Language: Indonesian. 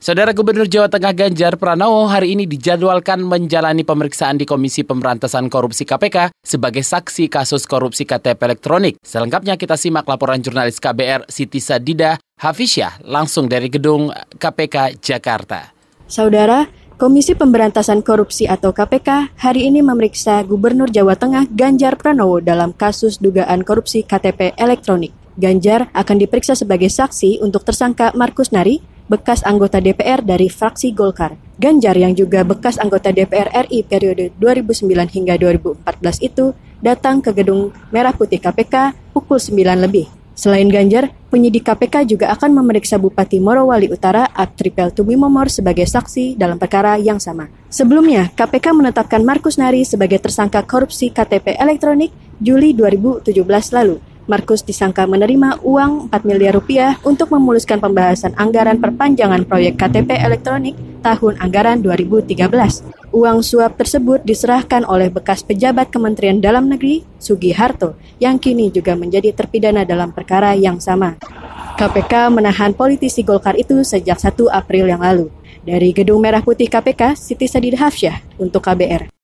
Saudara Gubernur Jawa Tengah Ganjar Pranowo hari ini dijadwalkan menjalani pemeriksaan di Komisi Pemberantasan Korupsi KPK sebagai saksi kasus korupsi KTP elektronik. Selengkapnya kita simak laporan jurnalis KBR Siti Sadida Hafisyah langsung dari gedung KPK Jakarta. Saudara, Komisi Pemberantasan Korupsi atau KPK hari ini memeriksa Gubernur Jawa Tengah Ganjar Pranowo dalam kasus dugaan korupsi KTP elektronik. Ganjar akan diperiksa sebagai saksi untuk tersangka Markus Nari, bekas anggota DPR dari fraksi Golkar. Ganjar yang juga bekas anggota DPR RI periode 2009 hingga 2014 itu datang ke gedung Merah Putih KPK pukul 9 lebih. Selain Ganjar, penyidik KPK juga akan memeriksa Bupati Morowali Utara Aktripel Tumimomor sebagai saksi dalam perkara yang sama. Sebelumnya, KPK menetapkan Markus Nari sebagai tersangka korupsi KTP elektronik Juli 2017 lalu. Markus disangka menerima uang 4 miliar rupiah untuk memuluskan pembahasan anggaran perpanjangan proyek KTP elektronik tahun anggaran 2013. Uang suap tersebut diserahkan oleh bekas pejabat Kementerian Dalam Negeri, Sugiharto, yang kini juga menjadi terpidana dalam perkara yang sama. KPK menahan politisi Golkar itu sejak 1 April yang lalu. Dari Gedung Merah Putih KPK, Siti Sadid Hafsyah untuk KBR.